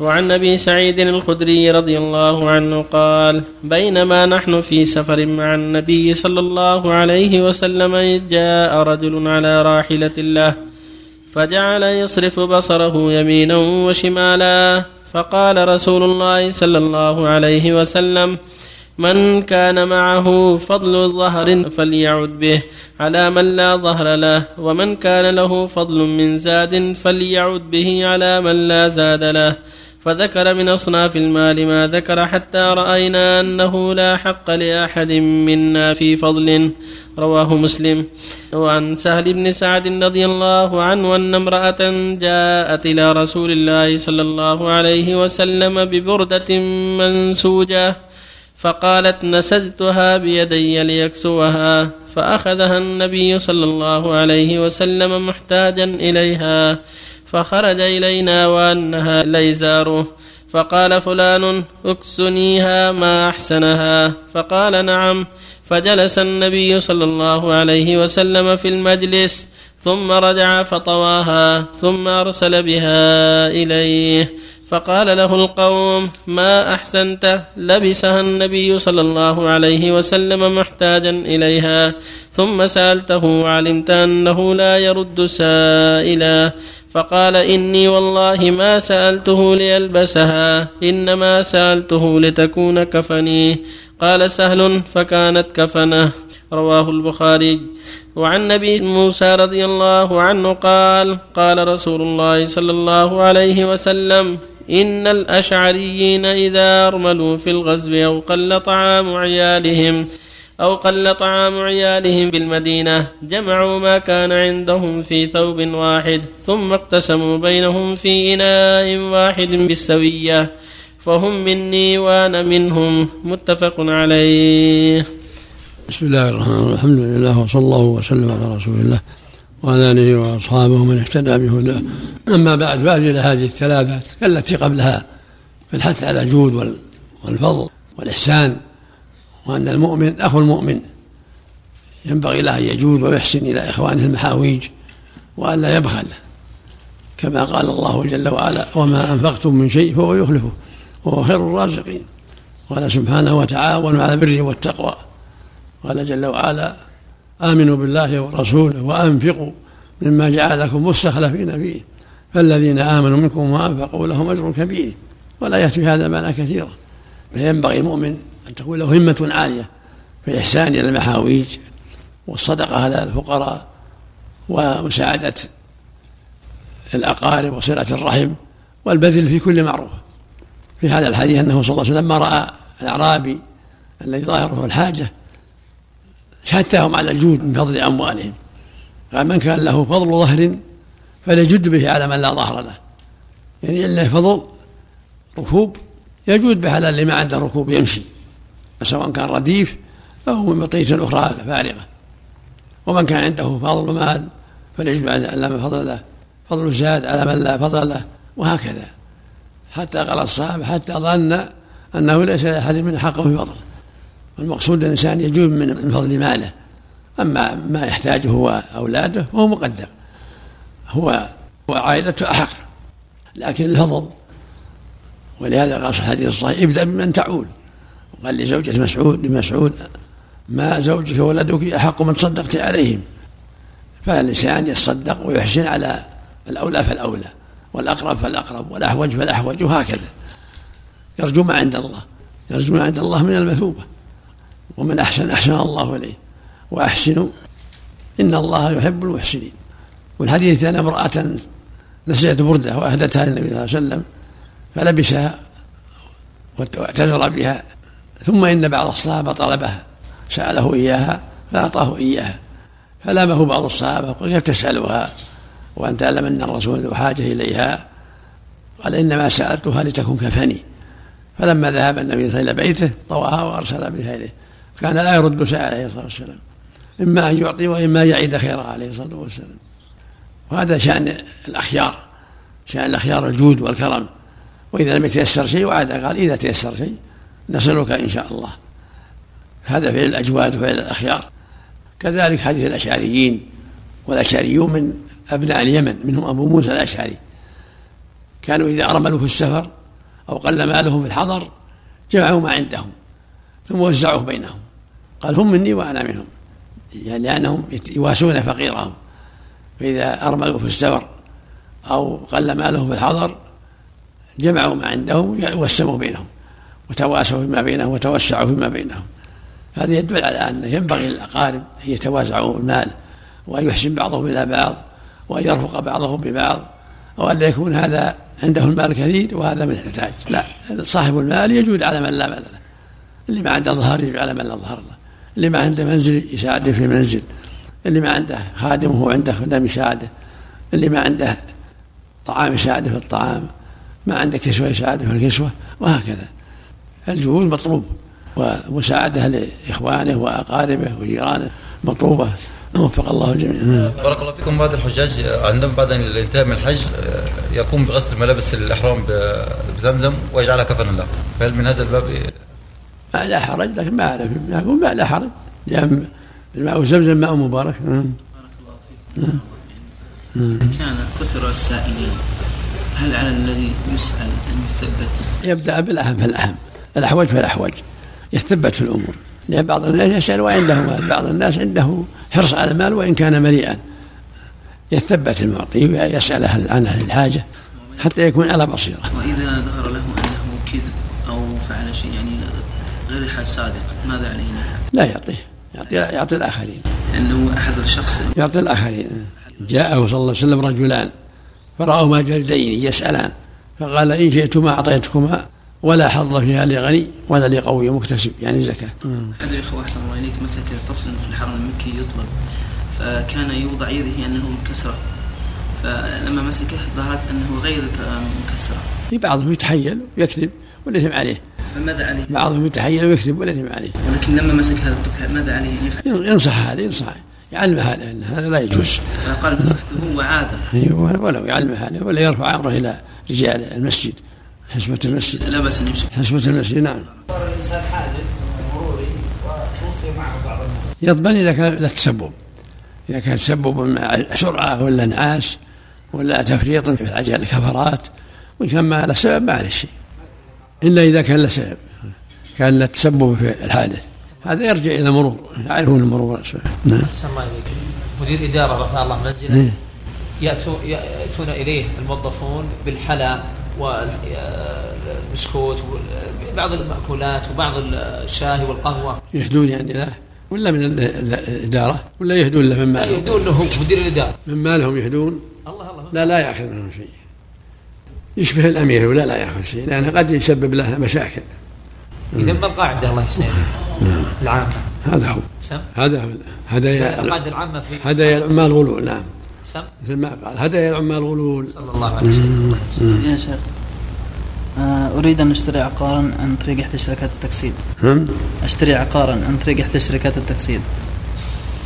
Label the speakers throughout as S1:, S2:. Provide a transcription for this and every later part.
S1: وعن أبي سعيد الخدري رضي الله عنه قال بينما نحن في سفر مع النبي صلى الله عليه وسلم إذ جاء رجل على راحلة له فجعل يصرف بصره يمينا وشمالا فقال رسول الله صلى الله عليه وسلم من كان معه فضل ظهر فليعد به على من لا ظهر له ومن كان له فضل من زاد فليعد به على من لا زاد له فذكر من أصناف المال ما ذكر حتى رأينا أنه لا حق لأحد منا في فضل. رواه مسلم. وعن سهل بن سعد رضي الله عنه أن امرأة جاءت إلى رسول الله صلى الله عليه وسلم ببردة منسوجة فقالت نسجتها بيدي ليكسوها فأخذها النبي صلى الله عليه وسلم محتاجا إليها. فخرج إلينا وأنها ليزاره. فقال فلان اكسنيها ما أحسنها. فقال نعم. فجلس النبي صلى الله عليه وسلم في المجلس ثم رجع فطواها ثم أرسل بها إليه. فقال له القوم ما أحسنت؟ لبسها النبي صلى الله عليه وسلم محتاجا إليها. ثم سألته وعلمت أنه لا يرد سائلا? فقال إني والله ما سألته ليلبسها إنما سألته لتكون كفني. قال سهل فكانت كفنة. رواه البخاري. وعن نبي موسى رضي الله عنه قال قال رسول الله صلى الله عليه وسلم إن الأشعريين إذا أرملوا في الغزو أو قل طعام عيالهم أو قل طعام عيالهم بالمدينة جمعوا ما كان عندهم في ثوب واحد ثم اقتسموا بينهم في إناء واحد بالسوية فهم مني وأنا منهم متفق عليه.
S2: بسم الله الرحمن الرحيم. الحمد لله وصلى الله وسلم على رسول الله. وعلى آله وأصحابه من اهتدى بهداه. أما بعد فهذه هذه الثلاثه كالتي قبلها في الحث على الجود والفضل والإحسان وأن المؤمن أخو المؤمن ينبغي له أن يجود ويحسن إلى إخوانه المحاويج وألا يبخل. كما قال الله جل وعلا وما أنفقتم من شيء فهو يخلفه وهو خير الرازقين قال سبحانه وتعاونوا على البر والتقوى قال جل وعلا آمنوا بالله ورسوله وأنفقوا مما جعلكم مستخلفين فيه. فالذين آمنوا منكم وأنفقوا لهم أجر كبير ولا يأتي هذا معنى كثيرا. فينبغي المؤمن أن تكون له همة عالية في الإحسان إلى المحاويج والصدقة على الفقراء ومساعدة الأقارب وصلة الرحم والبذل في كل معروف. في هذا الحديث أنه صلى الله عليه وسلم لما رأى الأعرابي الذي ظاهره الحاجة شتاهم على الجود من فضل أموالهم. قال من كان له فضل ظهر فليجد به على من لا ظهر له. يعني له فضل ركوب يجود به على اللي ما عنده ركوب يمشي. سواء كان رديف أو من بطية أخرى فارغة. ومن كان عنده فضل مال فليجب على من فضل له. فضل زاد على من لا فضل له. وهكذا. حتى قال الصحابة حتى ظن أنه ليس لأحد من حقه في فضل. المقصود الإنسان يجوب من فضل ماله. أما ما يحتاجه هو أولاده فهو مقدم هو وعائلته أحق. لكن الفضل ولهذا قال في الحديث الصحيح ابدأ بمن تعول. قال لزوجة مسعود لمسعود ما زوجك وولدك أحق من تصدقت عليهم. فالإنسان يتصدق ويحسن على الأولى فالأولى والأقرب فالأقرب والأحوج فالأحوج وهكذا. يرجو ما عند الله. يرجو ما عند الله من المثوبة. ومن أحسن أحسن الله إليه. وأحسنوا إن الله يحب المحسنين. والحديث أن امرأة نسجت بردة وأهدتها للنبي صلى الله عليه وسلم فلبسها واعتذر بها ثم إن بعض الصحابة طلبها سأله إياها فأعطاه إياها. فلامه بعض الصحابة وقال تسألها؟ وأنت تعلم أن الرسول ذو حاجة إليها. قال إنما سألتها لتكون كفني. فلما ذهب النبي إلى بيته طواها وأرسل بها إليه. كان لا يرد سائل عليه الصلاة والسلام. إما أن يعطي وإما يعيد خيرها عليه الصلاة والسلام. وهذا شأن الأخيار شأن الأخيار الجود والكرم. وإذا لم يتيسر شيء وعاد قال إذا تيسر شيء نصلك إن شاء الله. هذا فعل الأجواد وفعل الأخيار. كذلك حديث الأشعريين والأشعريون من أبناء اليمن منهم أبو موسى الأشعري. كانوا إذا أرملوا في السفر أو قل ماله في الحضر جمعوا ما عندهم ثم وزعوه بينهم. قال هم مني وأنا منهم. يعني لأنهم يواسون فقيرهم. فإذا أرملوا في السفر أو قل ماله في الحضر جمعوا ما عندهم وسموا بينهم. وتواسوا فيما بينهم وتوسعوا فيما بينهم. هذا يدل على أن ينبغي للأقارب أن يتوازعوا المال وأن يحسن بعضهم إلى بعض وأن يرفق بعضهم ببعض وأن لا يكون هذا عنده المال كثير وهذا من يحتاج لا صاحب المال يجود على من لا مال له. اللي ما عنده ظهر يجود على من لا ظهر له. اللي ما عنده منزل يساعده في المنزل. اللي ما عنده خادم وهو عنده خدام يساعده. اللي ما عنده طعام يساعده في الطعام. ما عنده كسوة يساعده في الكسوة. وهكذا. الجهود مطلوب. ومساعدة لإخوانه وأقاربه وجيرانه مطلوبة. وفق الله الجميع نعم.
S3: بارك الله فيكم بعض الحجاج. عندما بعد الانتهاء من الحج يقوم بغسل ملابس الإحرام بزمزم ويجعلها كفنا له. فهل من هذا الباب
S2: لا حرج لكن ما أعرف يقول ما لا حرج. لأن الماء زمزم ماء مبارك. بارك الله
S4: نعم. كان كثر السائلين هل على الذي يسأل أن يثبت؟
S2: يبدأ بالأهم فالأهم الأحوج فالأحوج يثبت في الأمور. لأن بعض الناس يسأل وعنده مال بعض الناس عنده حرص على المال وإن كان مليئا. يثبت المعطي ويسأل عن الحاجة حتى يكون على بصيرة.
S4: وإذا ظهر غير صادق ماذا عليه؟
S2: لا يعطيه يعطي, يعطي الآخرين.
S4: لأنه أحد الشخص.
S2: يعطي الآخرين. جاءه صلى الله عليه وسلم رجلان فرأهما جلدين يسألان فقال إن شئتما أعطيتكما ولا حظ فيها لغني ولا لقوي مكتسب يعني زكاة.
S4: أحد الإخوة أحسن الله إليك مسك طفلا في الحرم المكي يطلب فكان يوضع يده أنه مكسرة فلما مسكه ظهرت أنه غير مكسرة.
S2: في بعضهم يتحيل ويكذب والإثم عليه.
S4: فماذا عليه؟
S2: بعضهم يتحيل ويكذب والإثم عليه.
S4: ولكن لما مسك هذا الطفل ماذا عليه؟ يفعل؟
S2: ينصح هذا ينصح. يعلمها لأن هذا لا يجوز.
S4: فقال نصحته وعاد.
S2: أيوه ولو يعلمها ولا يرفع أمره إلى رجال المسجد حسبة المسجد.
S4: لا بأس أن يمسك.
S2: حسبة المسجد نعم.
S5: صار الإنسان حادث مروري وتوفي معه بعض الناس.
S2: يضمن إذا كان لا تسبب. إذا كان تسبب سرعة ولا انعاش ولا تفريط في العجل الكفرات وإن كان ما له سبب ما عليه شيء. إلا إذا كان له سبب كان له تسبب في الحادث. هذا يرجع إلى المرور يعرفون المرور
S5: نعم. الله مدير إدارة رفع الله منزله. يأتون إليه الموظفون بالحلا والبسكوت وبعض المأكولات وبعض الشاي والقهوة.
S2: يهدون يعني له ولا من الإدارة ولا يهدون له من مالهم.
S5: يهدون له مدير الإدارة.
S2: من مالهم يهدون؟ الله الله. لا لا يأخذ منهم شيء. يشبه الأمير ولا لا يأخذ شيء لأنه قد يسبب له مشاكل.
S5: إذا ما القاعدة الله يحسن نعم. العامة.
S2: هذا هو. هذا هو. هدايا
S5: القاعدة العامة في
S2: هدايا العمال غلول نعم. مثل ما قال هدايا العمال غلول.
S5: صلى الله عليه وسلم.
S4: يا شيخ آه، أريد أن أشتري عقارا عن طريق إحدى شركات التقسيط أشتري عقارا عن طريق إحدى شركات التقسيط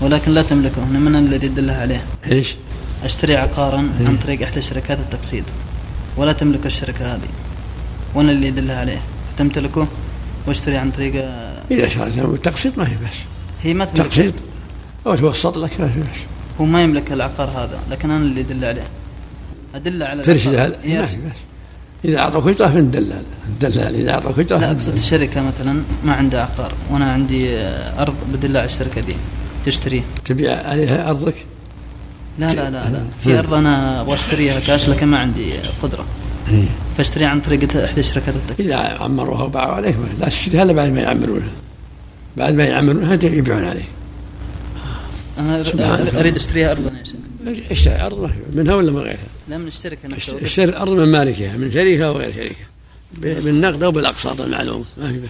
S4: ولكن لا تملكه من الذي يدلها عليه؟
S2: إيش؟
S4: أشتري عقارا عن إيه. طريق إحدى شركات التقسيط ولا تملك الشركة هذه. وأنا اللي يدلها عليه. تمتلكه واشتري عن طريق
S2: إذا شريت التقسيط ما هي بس
S4: هي ما
S2: تملك. تقسيط. أو توسط لك ما في بس
S4: هو ما يملك العقار هذا لكن أنا اللي ادل عليه. أدل على
S2: ترشد ما في بس إذا اعطوك اجره فانت دلال الدلال إذا اعطوك اجره
S4: لا أقصد الشركة مثلا ما عندها عقار. وأنا عندي أرض بدل على الشركة دي. تشتري.
S2: تبيع عليها أرضك؟
S4: لا لا لا لا. في أرض أنا أبغى أشتريها كاش لكن ما عندي قدرة. إيه. فأشتريها عن طريق إحدى شركات التاكسي.
S2: إذا عمروها وباعوا عليك لا تشتريها إلا بعد ما يعمرونها. بعد ما يعمرونها يبيعون عليك
S4: أنا اريد أشتريها ارضا يا
S2: شيخ. اشتري أرض منها ولا من غيرها؟
S4: لا من الشركة نفسها.
S2: اشتري الأرض من مالكها من شركه أو غير شركه بالنقد أو بالأقساط المعلومه ما في بس